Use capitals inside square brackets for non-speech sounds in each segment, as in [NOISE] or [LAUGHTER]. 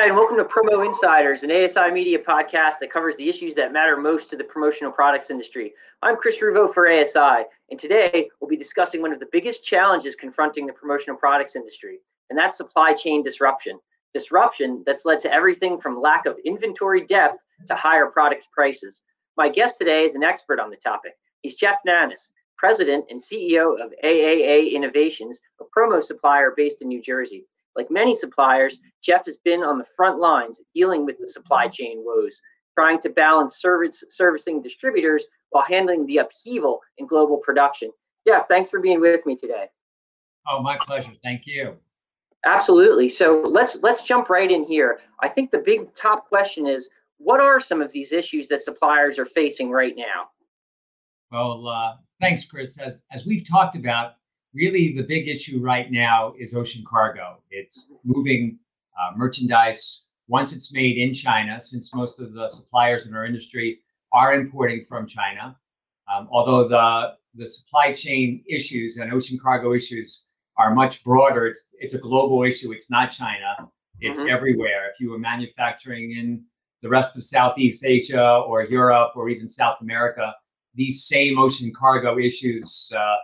Hi, and welcome to Promo Insiders, an ASI media podcast that covers the issues that matter most to the promotional products industry. I'm Chris Ruvo for ASI, and today we'll be discussing one of the biggest challenges confronting the promotional products industry, and that's supply chain disruption. Disruption that's led to everything from lack of inventory depth to higher product prices. My guest today is an expert on the topic. He's Jeff Nannis, president and CEO of AAA Innovations, a promo supplier based in New Jersey. Like many suppliers, Jeff has been on the front lines dealing with the supply chain woes, trying to balance service, servicing distributors while handling the upheaval in global production. Jeff, thanks for being with me today. Oh, my pleasure. Thank you. Absolutely. So let's let's jump right in here. I think the big top question is what are some of these issues that suppliers are facing right now? Well, uh, thanks, Chris. As as we've talked about, really the big issue right now is ocean cargo. It's moving uh, merchandise once it's made in China, since most of the suppliers in our industry are importing from China. Um, although the the supply chain issues and ocean cargo issues are much broader. It's it's a global issue. It's not China. It's mm-hmm. everywhere. If you were manufacturing in the rest of Southeast Asia or Europe or even South America, these same ocean cargo issues uh,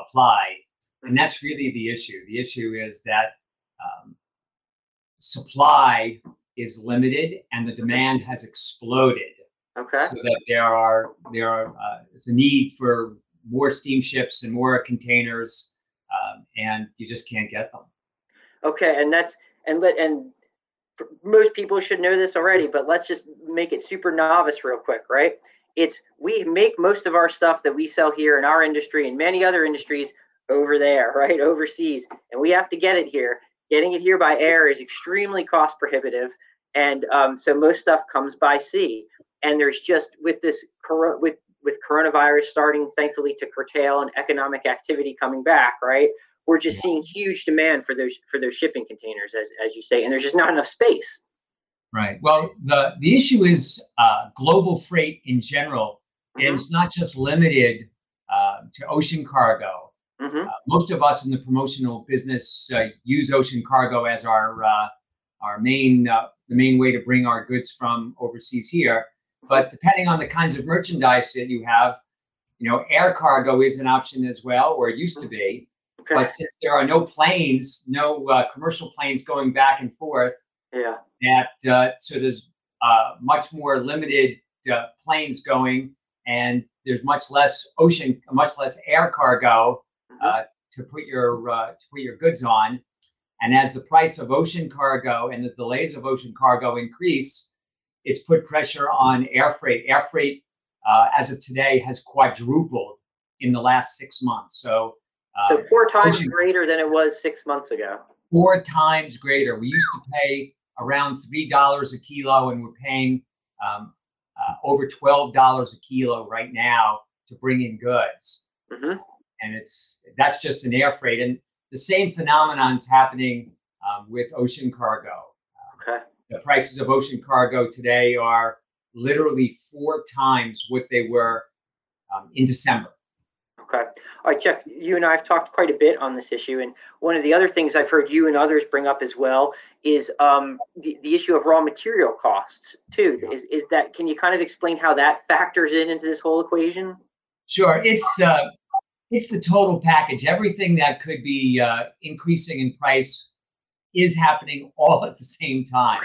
apply. And that's really the issue. The issue is that um, supply is limited and the demand has exploded. Okay. So that there are there are uh, it's a need for more steamships and more containers, um, and you just can't get them. Okay, and that's and let and most people should know this already, but let's just make it super novice real quick, right? It's we make most of our stuff that we sell here in our industry and many other industries over there, [LAUGHS] right, overseas, and we have to get it here. Getting it here by air is extremely cost prohibitive, and um, so most stuff comes by sea. And there's just with this with with coronavirus starting, thankfully, to curtail and economic activity coming back, right? We're just seeing huge demand for those for those shipping containers, as as you say, and there's just not enough space. Right. Well, the the issue is uh, global freight in general, mm-hmm. and it's not just limited uh, to ocean cargo. Mm-hmm. Uh, most of us in the promotional business uh, use ocean cargo as our uh, our main uh, the main way to bring our goods from overseas here. But depending on the kinds of merchandise that you have, you know, air cargo is an option as well, or it used to be. Okay. But since there are no planes, no uh, commercial planes going back and forth, yeah, that uh, so there's much more limited planes going, and there's much less ocean, much less air cargo uh, to put your uh, to put your goods on. And as the price of ocean cargo and the delays of ocean cargo increase, it's put pressure on air freight. Air freight, uh, as of today, has quadrupled in the last six months. So, uh, so four times ocean, greater than it was six months ago. Four times greater. We used to pay around three dollars a kilo, and we're paying um, uh, over twelve dollars a kilo right now to bring in goods. Mm-hmm and it's that's just an air freight. And the same phenomenon is happening um, with ocean cargo. Okay. The prices of ocean cargo today are literally four times what they were um, in December. Okay. All right, Jeff, you and I have talked quite a bit on this issue. And one of the other things I've heard you and others bring up as well is um, the, the issue of raw material costs, too. Yeah. Is, is that, can you kind of explain how that factors in into this whole equation? Sure. It's, uh, it's the total package. Everything that could be uh, increasing in price is happening all at the same time.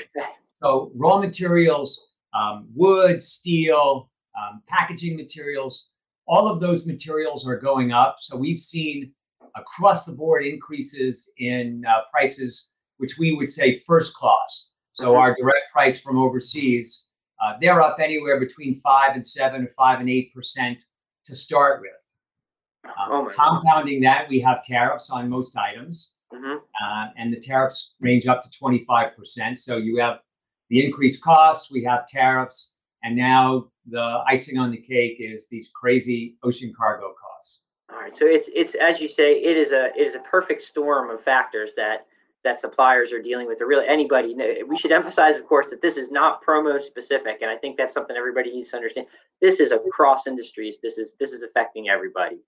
So raw materials, um, wood, steel, um, packaging materials, all of those materials are going up. So we've seen across the board increases in uh, prices, which we would say first class. So our direct price from overseas, uh, they're up anywhere between five and seven or five and eight percent to start with. Um, oh compounding that, we have tariffs on most items, mm-hmm. uh, and the tariffs range up to 25%. So you have the increased costs, we have tariffs, and now the icing on the cake is these crazy ocean cargo costs. All right, so it's it's as you say, it is a it is a perfect storm of factors that that suppliers are dealing with, or really anybody. We should emphasize, of course, that this is not promo specific, and I think that's something everybody needs to understand. This is across industries. This is this is affecting everybody.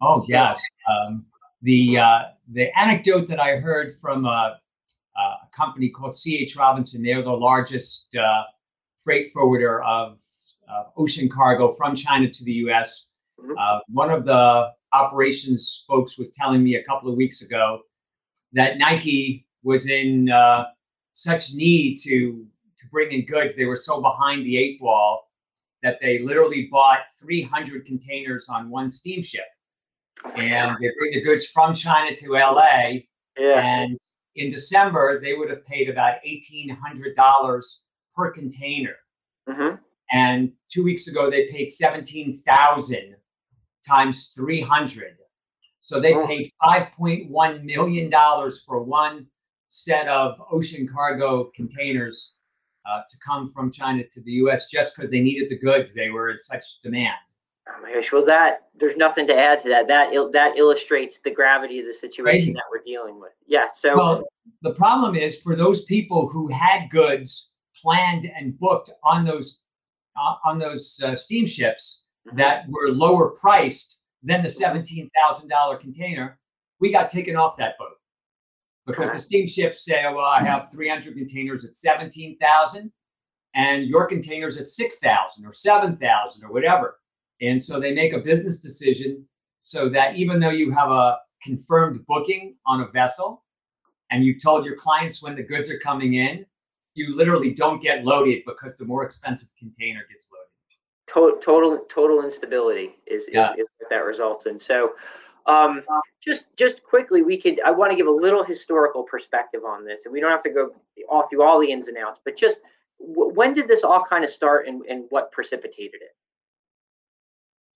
Oh yes, um, the uh, the anecdote that I heard from a, uh, a company called C.H. Robinson. They're the largest uh, freight forwarder of ocean cargo from China to the U.S. Mm-hmm. Uh, one of the operations folks was telling me a couple of weeks ago that Nike was in uh, such need to to bring in goods. They were so behind the eight ball that they literally bought 300 containers on one steamship, and they bring the goods from China to LA. Yeah. And in December, they would have paid about eighteen hundred dollars per container. Mm-hmm. And two weeks ago, they paid seventeen thousand times three hundred. So they oh. paid five point one million dollars for one set of ocean cargo containers uh, to come from China to the U.S. just because they needed the goods. They were in such demand. Oh my gosh! Well, that there's nothing to add to that. That il- that illustrates the gravity of the situation Crazy. that we're dealing with. Yeah. So well, the problem is for those people who had goods planned and booked on those uh, on those uh, steamships mm-hmm. that were lower priced than the seventeen thousand dollar container, we got taken off that boat because the steamships say, "Well, I have three hundred containers at seventeen thousand, and your containers at six thousand or seven thousand or whatever." And so they make a business decision so that even though you have a confirmed booking on a vessel and you've told your clients when the goods are coming in, you literally don't get loaded because the more expensive container gets loaded. Total, total, total instability is, yeah. is, is, what that results in. So, um, just just quickly, we could. I want to give a little historical perspective on this, and we don't have to go all through all the ins and outs, but just w- when did this all kind of start, and, and what precipitated it?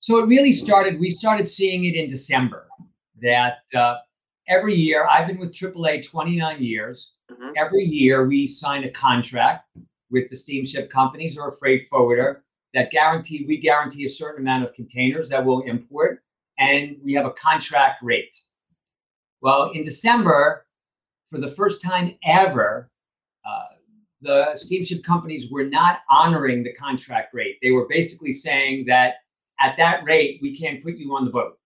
So it really started. We started seeing it in December. That uh, every year, I've been with AAA 29 years. Mm-hmm. Every year, we sign a contract with the steamship companies or a freight forwarder that guarantee we guarantee a certain amount of containers that we'll import, and we have a contract rate. Well, in December, for the first time ever, uh, the steamship companies were not honoring the contract rate. They were basically saying that at that rate, we can't put you on the boat.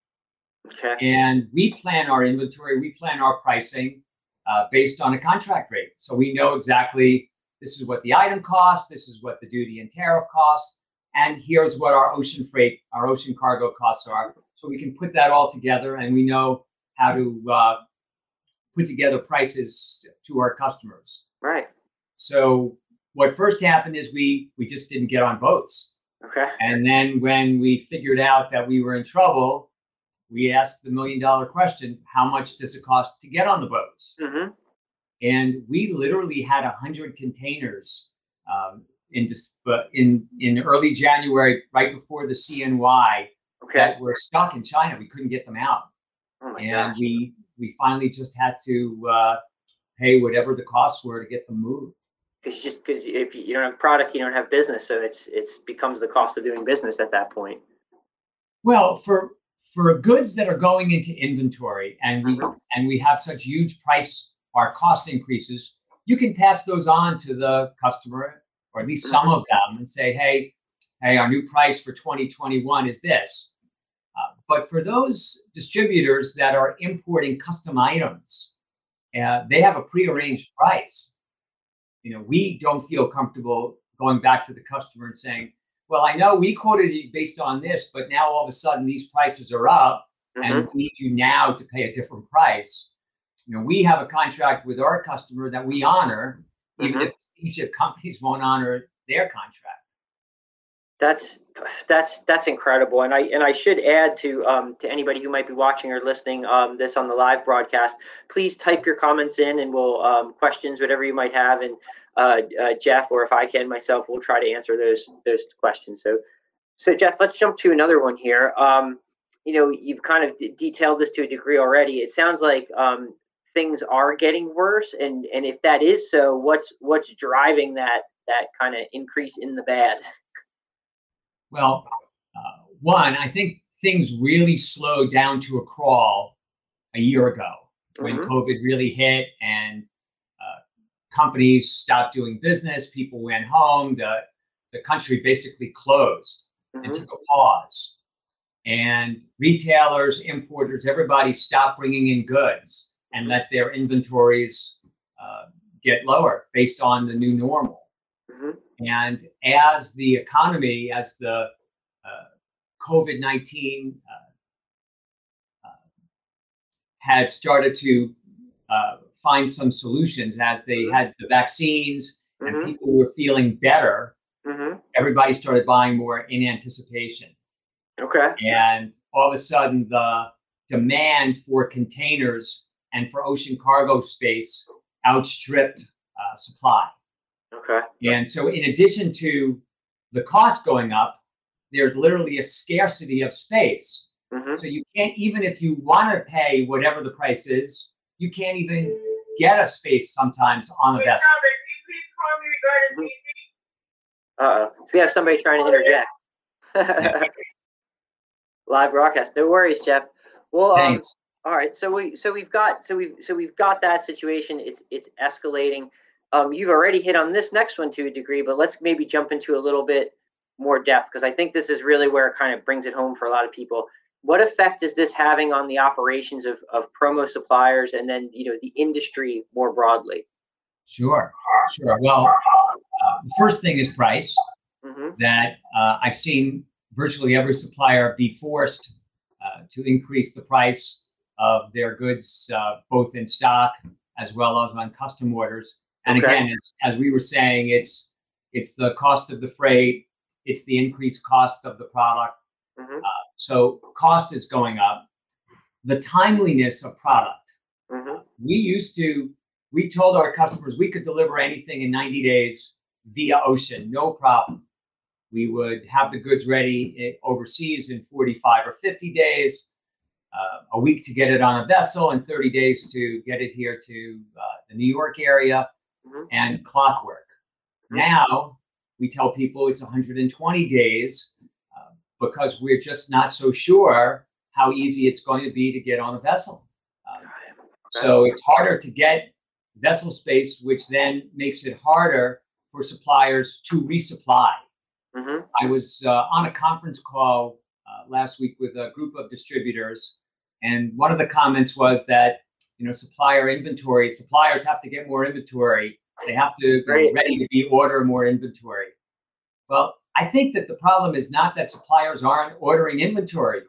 Okay. And we plan our inventory, we plan our pricing uh, based on a contract rate. So we know exactly this is what the item costs, this is what the duty and tariff costs, and here's what our ocean freight, our ocean cargo costs are. So we can put that all together and we know how to uh, put together prices to our customers. Right. So what first happened is we we just didn't get on boats. Okay. And then when we figured out that we were in trouble, we asked the million dollar question how much does it cost to get on the boats mm-hmm. and we literally had 100 containers um, in, in, in early january right before the cny okay. that were stuck in china we couldn't get them out oh and gosh. we we finally just had to uh, pay whatever the costs were to get them moved because just because if you don't have product you don't have business so it's it's becomes the cost of doing business at that point well for for goods that are going into inventory and we uh-huh. and we have such huge price or cost increases, you can pass those on to the customer or at least some of them and say, hey, hey, our new price for 2021 is this. Uh, but for those distributors that are importing custom items, uh, they have a prearranged price. You know, we don't feel comfortable going back to the customer and saying, well, I know we quoted you based on this, but now all of a sudden these prices are up mm-hmm. and we need you now to pay a different price. You know, we have a contract with our customer that we honor, mm-hmm. even if steamship companies won't honor their contract. That's that's that's incredible, and I and I should add to um, to anybody who might be watching or listening um, this on the live broadcast. Please type your comments in, and we'll um, questions whatever you might have, and uh, uh, Jeff, or if I can myself, we'll try to answer those those questions. So, so Jeff, let's jump to another one here. Um, you know, you've kind of d- detailed this to a degree already. It sounds like um, things are getting worse, and and if that is so, what's what's driving that that kind of increase in the bad? Well, uh, one, I think things really slowed down to a crawl a year ago when mm-hmm. COVID really hit and companies stopped doing business, people went home, the, the country basically closed mm-hmm. and took a pause. And retailers, importers, everybody stopped bringing in goods and let their inventories uh, get lower based on the new normal. hmm And as the economy, as the uh, COVID 19 uh, uh, had started to uh, find some solutions, as they Mhm. had the vaccines and hmm people were feeling better, hmm everybody started buying more in anticipation. Okay. And all of a sudden, the demand for containers and for ocean cargo space outstripped uh, supply. Okay. And so, in addition to the cost going up, there's literally a scarcity of space. hmm So, you can't, even if you want to pay whatever the price is, you can't even get a space sometimes on a vessel. Uh oh. We have somebody trying to interject. [LAUGHS] Live broadcast. No worries, Jeff. Well, um, Thanks. all right. So we so we've got so we've so we've got that situation. It's it's escalating. Um, you've already hit on this next one to a degree, but let's maybe jump into a little bit more depth because I think this is really where it kind of brings it home for a lot of people. What effect is this having on the operations of, of promo suppliers and then you know the industry more broadly? Sure, sure. Well, uh, the first thing is price. hmm that uh, I've seen virtually every supplier be forced uh, to increase the price of their goods, uh, both in stock as well as on custom orders. And Okay. again, as, as we were saying, it's it's the cost of the freight, it's the increased cost of the product. hmm So cost is going up. The timeliness of product. hmm We used to, we told our customers we could deliver anything in 90 days via ocean, no problem. We would have the goods ready overseas in 45 or 50 days, uh, a week to get it on a vessel, and 30 days to get it here to uh, the New York area, Mhm. and clockwork. Mhm. Now we tell people it's 120 days because we're just not so sure how easy it's going to be to get on a vessel. Uh, so it's harder to get vessel space, which then makes it harder for suppliers to resupply. hmm I was uh, on a conference call uh, last week with a group of distributors, and one of the comments was that you know supplier inventory suppliers have to get more inventory. They have to be ready to be order more inventory. Well, I think that the problem is not that suppliers aren't ordering inventory.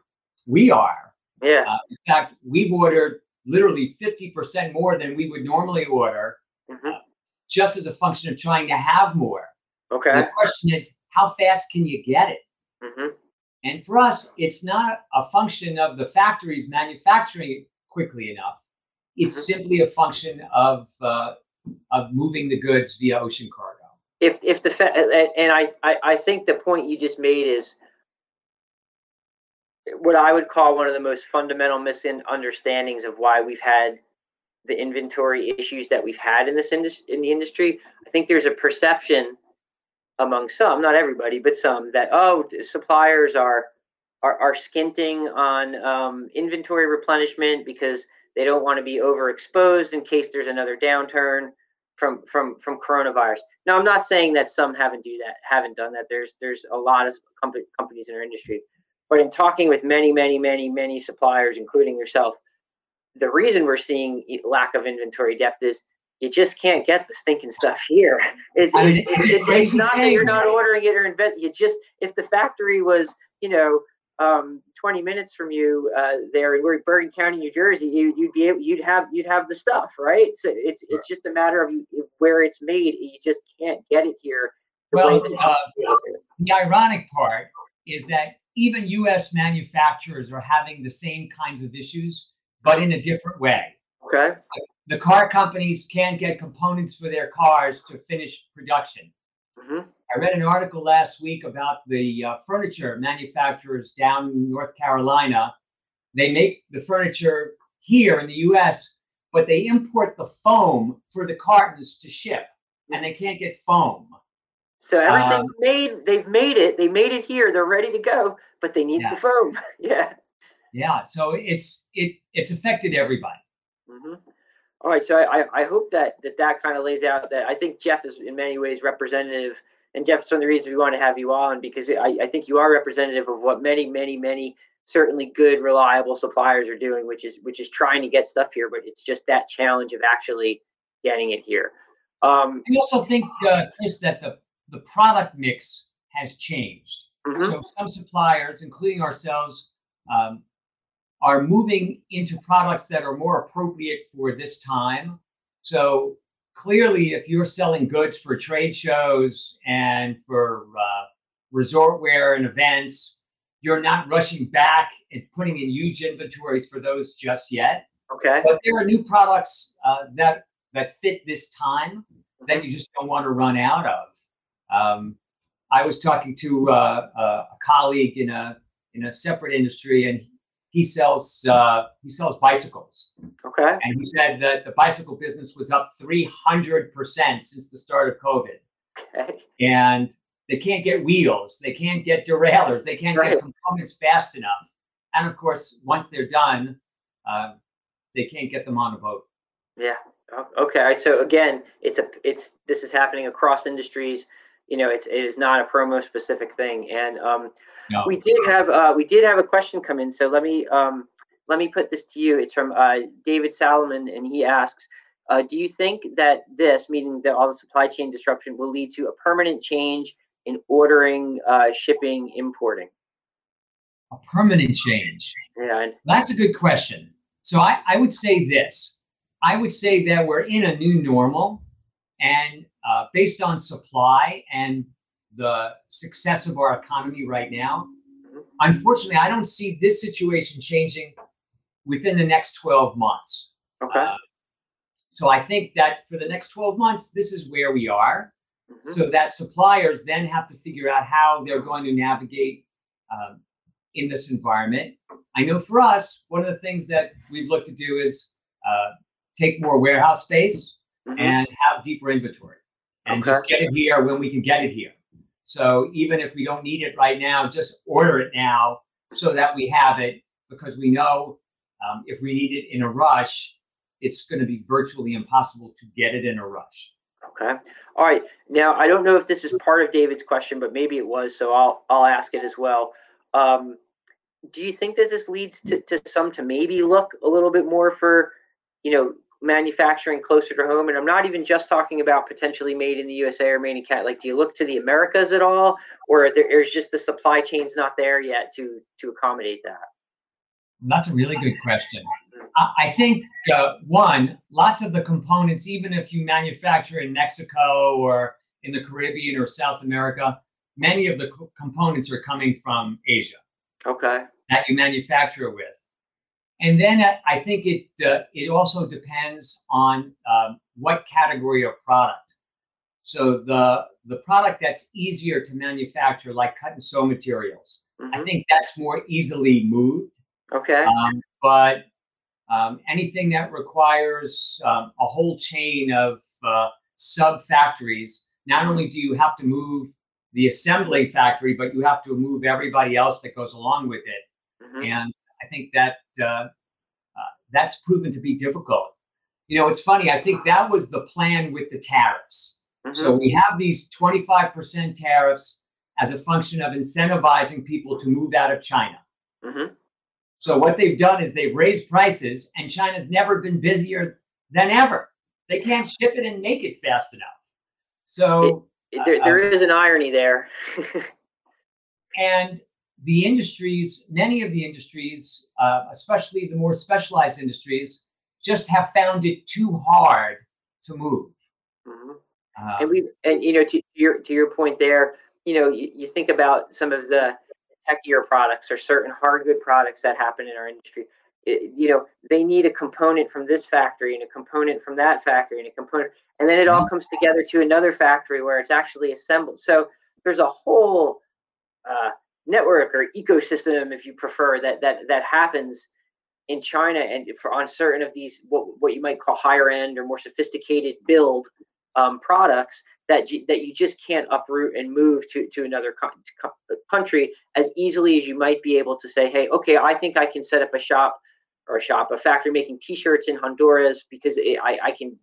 We are. Yeah. Uh, in fact, we've ordered literally 50% more than we would normally order, hmm just as a function of trying to have more. Okay. The question is, how fast can you get it? hmm And for us, it's not a function of the factories manufacturing it quickly enough. It's Mhm. simply a function of uh, of moving the goods via ocean cargo. If if the and I, I I think the point you just made is what I would call one of the most fundamental misunderstandings of why we've had the inventory issues that we've had in this indus- in the industry. I think there's a perception among some, not everybody, but some, that oh, suppliers are are, are skinting on um, inventory replenishment because they don't want to be overexposed in case there's another downturn from from from coronavirus. Now, I'm not saying that some haven't do that, haven't done that. There's there's a lot of comp- companies in our industry, but in talking with many, many, many, many suppliers, including yourself, the reason we're seeing lack of inventory depth is you just can't get the stinking stuff here. It's it's, it's it's, it's not that you're not ordering it or invest. You just if the factory was you know um, 20 minutes from you uh, there in Bergen County, New Jersey, you, you'd be able, you'd have you'd have the stuff, right? So it's it's just a matter of where it's made. You just can't get it here. the Well, uh, you want to. the ironic part is that even U.S. manufacturers are having the same kinds of issues, but in a different way. Okay. The car companies can't get components for their cars to finish production. hmm I read an article last week about the uh, furniture manufacturers down in North Carolina. They make the furniture here in the US, but they import the foam for the cartons to ship, and they can't get foam. So everything's made. They've made it. They made it here. They're ready to go, but they need Yeah. the foam. [LAUGHS] yeah. Yeah, so it's it it's affected everybody. hmm All right. So I, I- I hope that that that kind of lays out that I think Jeff is in many ways representative, and Jeff, it's one of the reasons we want to have you on because I, I think you are representative of what many, many, many certainly good, reliable suppliers are doing, which is which is trying to get stuff here, but it's just that challenge of actually getting it here. Um, I also think, uh, Chris, that the, the product mix has changed. Mm-hmm. So some suppliers, including ourselves, um, are moving into products that are more appropriate for this time. So clearly, if you're selling goods for trade shows and for uh, resort wear and events, you're not rushing back and putting in huge inventories for those just yet. Okay. But there are new products uh, that that fit this time that you just don't want to run out of. Um, I was talking to uh, a colleague in a in a separate industry, and he sells uh, he sells bicycles. Okay. And he said that the bicycle business was up three hundred percent since the start of COVID. Okay. And they can't get wheels, they can't get derailleurs, they can't right. get components fast enough. And of course, once they're done, uh, they can't get them on a boat. Yeah. Okay. So again, it's a it's this is happening across industries. You know, it's it is not a promo specific thing. And um, no. we did have uh, we did have a question come in. So let me um, let me put this to you. It's from uh, David Salomon, and he asks. Uh, do you think that this, meaning that all the supply chain disruption, will lead to a permanent change in ordering, uh, shipping, importing? A permanent change. Yeah. That's a good question. So I, I would say this I would say that we're in a new normal, and uh, based on supply and the success of our economy right now, mm-hmm. unfortunately, I don't see this situation changing within the next 12 months. Okay. Uh, so I think that for the next 12 months, this is where we are. Mm-hmm. So that suppliers then have to figure out how they're going to navigate um, in this environment. I know for us, one of the things that we've looked to do is uh, take more warehouse space mm-hmm. and have deeper inventory and okay. just get it here when we can get it here. So even if we don't need it right now, just order it now so that we have it because we know um, if we need it in a rush, it's going to be virtually impossible to get it in a rush. Okay. All right. Now I don't know if this is part of David's question, but maybe it was, so I'll I'll ask it as well. Um, do you think that this leads to, to some to maybe look a little bit more for, you know, manufacturing closer to home? And I'm not even just talking about potentially made in the USA or made in Canada. Like, do you look to the Americas at all, or there, is just the supply chains not there yet to to accommodate that? That's a really good question. I think uh, one, lots of the components, even if you manufacture in Mexico or in the Caribbean or South America, many of the co- components are coming from Asia. Okay. That you manufacture with. And then I think it uh, it also depends on um, what category of product. So the the product that's easier to manufacture, like cut and sew materials, mm-hmm. I think that's more easily moved. Okay. Um, but um, anything that requires um, a whole chain of uh, sub factories, not only do you have to move the assembling factory, but you have to move everybody else that goes along with it. Mm-hmm. And I think that uh, uh, that's proven to be difficult. You know, it's funny. I think that was the plan with the tariffs. Mm-hmm. So we have these 25% tariffs as a function of incentivizing people to move out of China. Mm-hmm. So what they've done is they've raised prices, and China's never been busier than ever. They can't ship it and make it fast enough. So it, it, there, there uh, is an irony there. [LAUGHS] and the industries, many of the industries, uh, especially the more specialized industries, just have found it too hard to move. Mm-hmm. Um, and we, and you know, to your to your point there, you know, you, you think about some of the techier products or certain hard good products that happen in our industry. It, you know, they need a component from this factory and a component from that factory and a component, and then it all comes together to another factory where it's actually assembled. So there's a whole uh, network or ecosystem, if you prefer, that that that happens in China and for on certain of these what what you might call higher end or more sophisticated build um, products that you, that you just can't uproot and move to to another co- country as easily as you might be able to say, hey, okay, I think I can set up a shop or a shop, a factory making T-shirts in Honduras because it, I, I can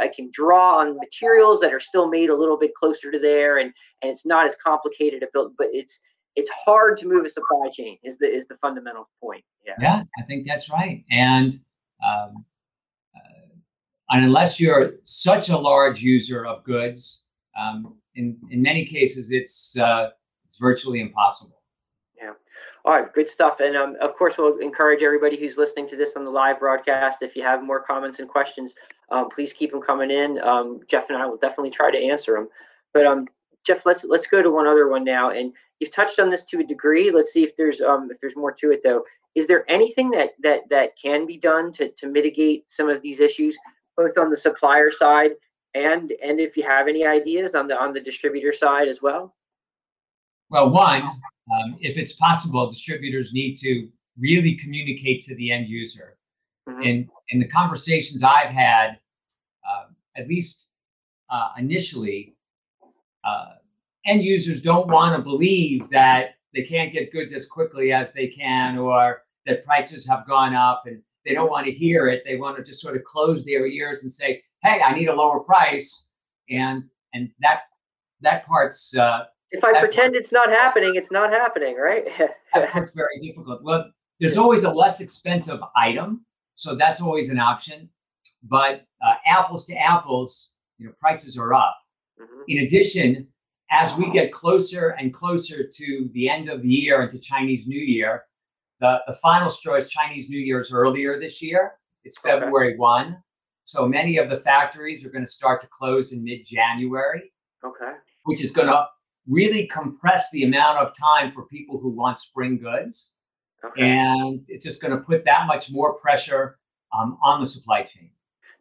I can draw on materials that are still made a little bit closer to there, and and it's not as complicated to build, but it's it's hard to move a supply chain is the is the fundamental point. Yeah, yeah, I think that's right. And um, uh, And unless you're such a large user of goods, um, in, in many cases, it's, uh, it's virtually impossible. Yeah. All right, good stuff. And um, of course, we'll encourage everybody who's listening to this on the live broadcast. If you have more comments and questions, um, please keep them coming in. Um, Jeff and I will definitely try to answer them. But um, Jeff, let's let's go to one other one now. And you've touched on this to a degree. Let's see if there's um, if there's more to it though. Is there anything that that that can be done to to mitigate some of these issues, both on the supplier side and and if you have any ideas on the on the distributor side as well? Well, one, um, if it's possible, distributors need to really communicate to the end user. Mm-hmm. In in the conversations I've had, uh, at least uh, initially, uh, end users don't want to believe that they can't get goods as quickly as they can, or that prices have gone up, and they don't want to hear it. They want to just sort of close their ears and say, "Hey, I need a lower price," and and that that part's uh, if I pretend it's not happening, it's not happening, right? that's very difficult. Well, there's always a less expensive item, so that's always an option. But uh, apples to apples, you know, prices are up. Mm-hmm. In addition, as we get closer and closer to the end of the year and to Chinese New Year, the, the final straw is Chinese New Year's earlier this year. It's February okay. 1. So many of the factories are going to start to close in mid January. Okay. Which is going to really compress the amount of time for people who want spring goods. Okay. And it's just going to put that much more pressure um, on the supply chain.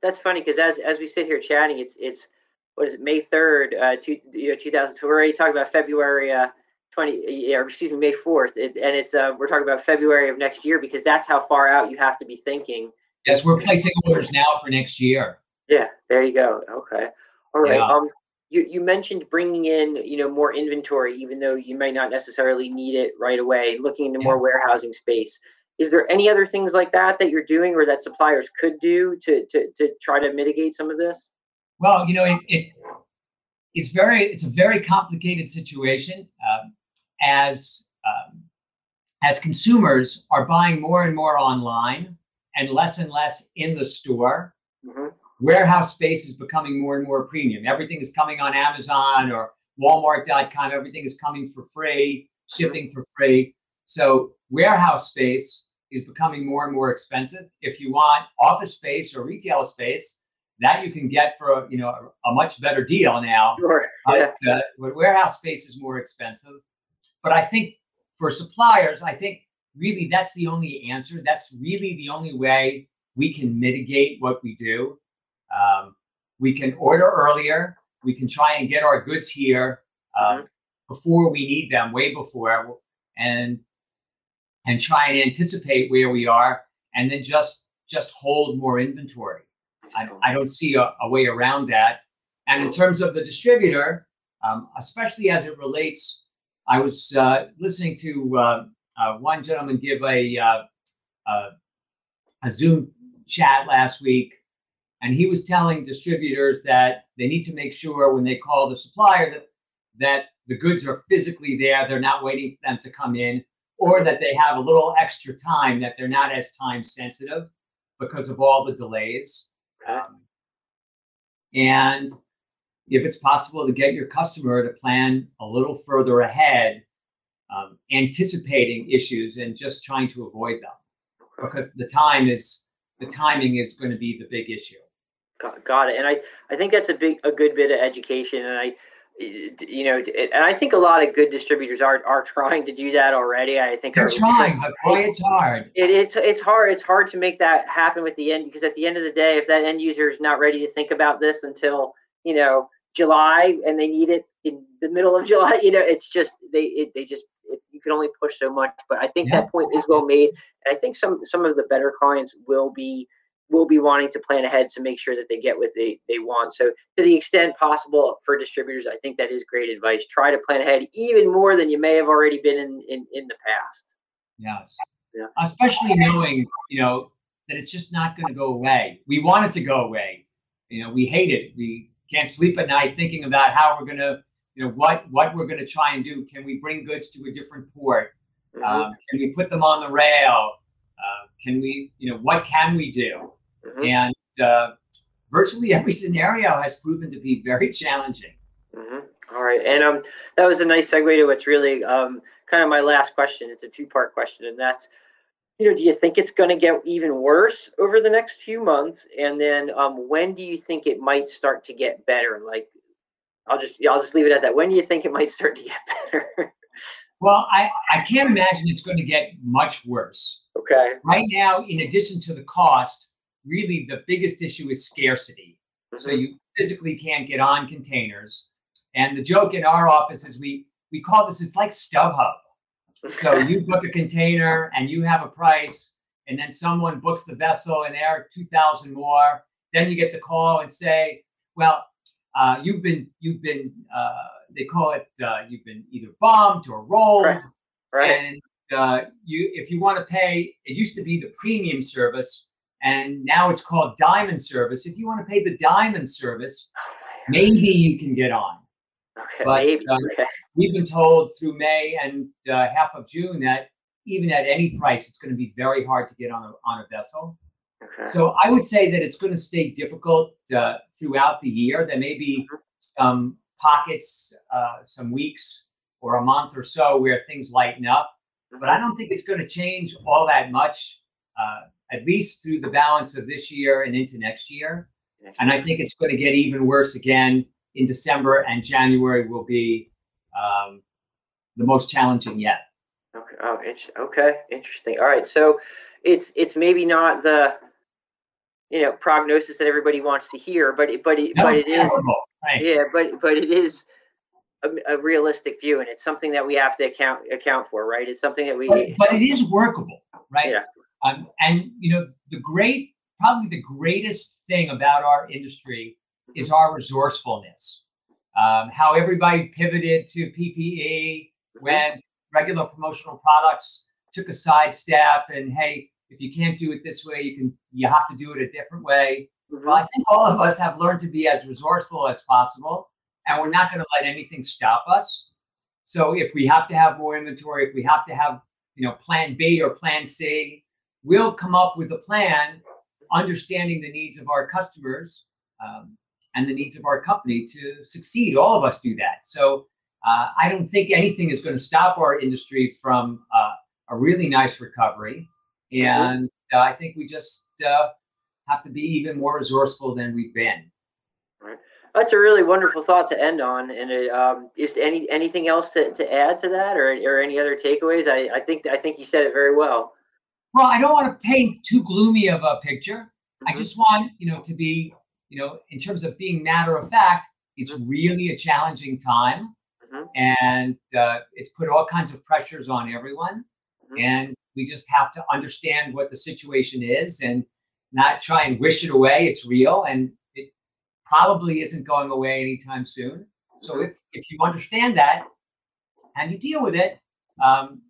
That's funny because as as we sit here chatting, it's it's what is it May third, uh, two, you know, two thousand two. We're already talking about February uh, twenty, or excuse me, May fourth. It's and it's uh, we're talking about February of next year because that's how far out you have to be thinking. Yes, we're placing orders now for next year. Yeah, there you go. Okay, all right. Yeah. Um, you, you mentioned bringing in you know more inventory even though you might not necessarily need it right away looking into yeah. more warehousing space is there any other things like that that you're doing or that suppliers could do to to, to try to mitigate some of this well you know it, it it's very it's a very complicated situation um, as um, as consumers are buying more and more online and less and less in the store mm-hmm warehouse space is becoming more and more premium. Everything is coming on Amazon or Walmart.com. Everything is coming for free, shipping for free. So warehouse space is becoming more and more expensive. If you want office space or retail space, that you can get for a, you know a, a much better deal now. Sure. But, uh, but warehouse space is more expensive. But I think for suppliers, I think really that's the only answer. That's really the only way we can mitigate what we do. Um, we can order earlier. We can try and get our goods here uh, mm-hmm. before we need them, way before, and and try and anticipate where we are, and then just just hold more inventory. I, I don't see a, a, way around that. And in terms of the distributor, um, especially as it relates, I was uh, listening to uh, uh, one gentleman give a uh, uh, a Zoom chat last week and he was telling distributors that they need to make sure when they call the supplier that that the goods are physically there, they're not waiting for them to come in, or that they have a little extra time, that they're not as time sensitive because of all the delays. And if it's possible to get your customer to plan a little further ahead, um, anticipating issues and just trying to avoid them, because the time is the timing is going to be the big issue. Got, got it. And I, I think that's a big, a good bit of education. And I, you know, and I think a lot of good distributors are are trying to do that already. I think they're trying, but boy, it's, it's hard. It, it's it's hard. It's hard to make that happen with the end because at the end of the day, if that end user is not ready to think about this until you know July and they need it in the middle of July, you know, it's just they it, they just it's, you can only push so much. But I think yeah. that point is well made, and I think some some of the better clients will be will be wanting to plan ahead to make sure that they get what they, they want. So to the extent possible for distributors, I think that is great advice. Try to plan ahead even more than you may have already been in, in, in the past. Yes. Yeah. Especially knowing, you know, that it's just not going to go away. We want it to go away. You know, we hate it. We can't sleep at night thinking about how we're going to, you know, what, what we're going to try and do. Can we bring goods to a different port? Mm-hmm. Um, can we put them on the rail? Uh, can we, you know, what can we do? Mm-hmm. And uh, virtually every scenario has proven to be very challenging. Mm-hmm. All right, and um, that was a nice segue to what's really um, kind of my last question. It's a two-part question, and that's, you know, do you think it's going to get even worse over the next few months? And then, um, when do you think it might start to get better? Like, I'll just I'll just leave it at that. When do you think it might start to get [LAUGHS] better? well, I I can't imagine it's going to get much worse. Okay. Right now, in addition to the cost, really the biggest issue is scarcity. Mm-hmm. So you physically can't get on containers. And the joke in our office is we we call this it's like StubHub. So [LAUGHS] you book a container and you have a price, and then someone books the vessel and they're two thousand more. Then you get the call and say, well, uh, you've been you've been uh, they call it uh, you've been either bombed or rolled, right. right. and uh, you if you want to pay, it used to be the premium service, and now it's called diamond service. If you want to pay the diamond service, maybe you can get on. Okay, but, maybe. Uh, okay. We've been told through May and uh, half of June that even at any price, it's going to be very hard to get on a on a vessel. Okay. So I would say that it's going to stay difficult uh, throughout the year. There may be mm-hmm. some pockets, uh, some weeks or a month or so where things lighten up, but I mm-hmm. don't think it's going to change all that much, uh, at least through the balance of this year and into next year. And I think it's going to get even worse again in December, and January will be um, the most challenging yet. Okay. Oh, okay. Interesting. All right. So it's it's maybe not the you know prognosis that everybody wants to hear, but it, but it, no, but it is right. yeah, but but it is a, a, realistic view, and it's something that we have to account account for, right? It's something that we. But, but it is workable, right? Yeah. Um, and you know the great, probably the greatest thing about our industry is our resourcefulness. Um, how everybody pivoted to PPE when regular promotional products took a sidestep, and hey, if you can't do it this way, you can you have to do it a different way. Mm-hmm. Well, I think all of us have learned to be as resourceful as possible, and we're not going to let anything stop us. So if we have to have more inventory, if we have to have you know plan B or plan C, we'll come up with a plan, understanding the needs of our customers um, and the needs of our company to succeed. All of us do that. So uh, I don't think anything is going to stop our industry from uh, a really nice recovery. Mm-hmm. And uh, I think we just uh, have to be even more resourceful than we've been. Right. That's a really wonderful thought to end on. And it, um, is any anything else to, to add to that, or, or any other takeaways? I, I think I think you said it very well. Well, I don't want to paint too gloomy of a picture. Mm-hmm. I just want you know to be you know in terms of being matter of fact. It's mm-hmm. really a challenging time, mm-hmm. and uh, it's put all kinds of pressures on everyone. Mm-hmm. And we just have to understand what the situation is and not try and wish it away. It's real and it probably isn't going away anytime soon. So if, if you understand that and you deal with it, um,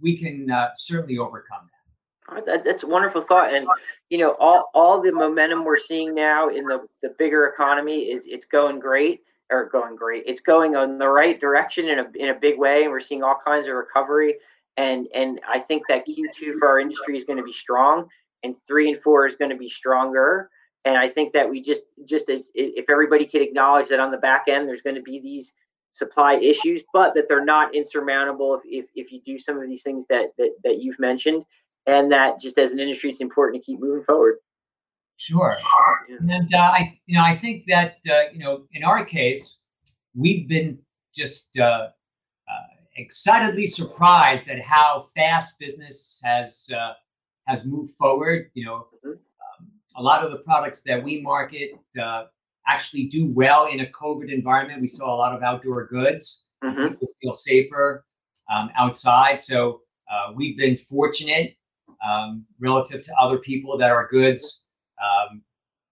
we can uh, certainly overcome that. Oh, that. That's a wonderful thought, and you know, all all the momentum we're seeing now in the the bigger economy is it's going great or going great. It's going in the right direction in a in a big way, and we're seeing all kinds of recovery and and I think that Q2 for our industry is going to be strong, and three and four is going to be stronger. And I think that we just just as if everybody could acknowledge that on the back end there's going to be these supply issues, but that they're not insurmountable if if, if you do some of these things that, that that you've mentioned, and that just as an industry it's important to keep moving forward. Sure, and uh, I you know I think that uh, you know in our case we've been just uh, excitedly surprised at how fast business has uh, has moved forward. You know, mm-hmm. um, a lot of the products that we market uh, actually do well in a COVID environment. We saw a lot of outdoor goods. Mm-hmm. People feel safer um, outside, so uh, we've been fortunate um, relative to other people that our goods um,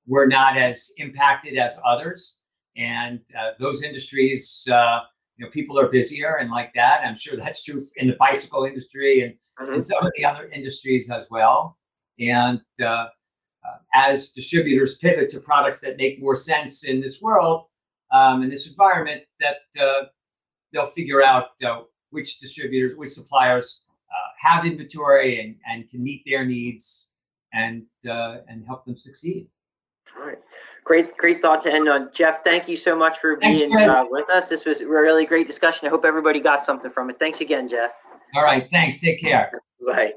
were not as impacted as others, and uh, those industries uh, you know people are busier and like that. I'm sure that's true in the bicycle industry and, mm-hmm. some of the other industries as well. And uh, uh, as distributors pivot to products that make more sense in this world um, in this environment that uh, they'll figure out uh, which distributors which suppliers uh, have inventory and, and can meet their needs and uh, and help them succeed all right Great, great thought to end on. Jeff, thank you so much for Thanks, being uh, with us. This was a really great discussion. I hope everybody got something from it. Thanks again, Jeff. All right, thanks. Take care. Bye.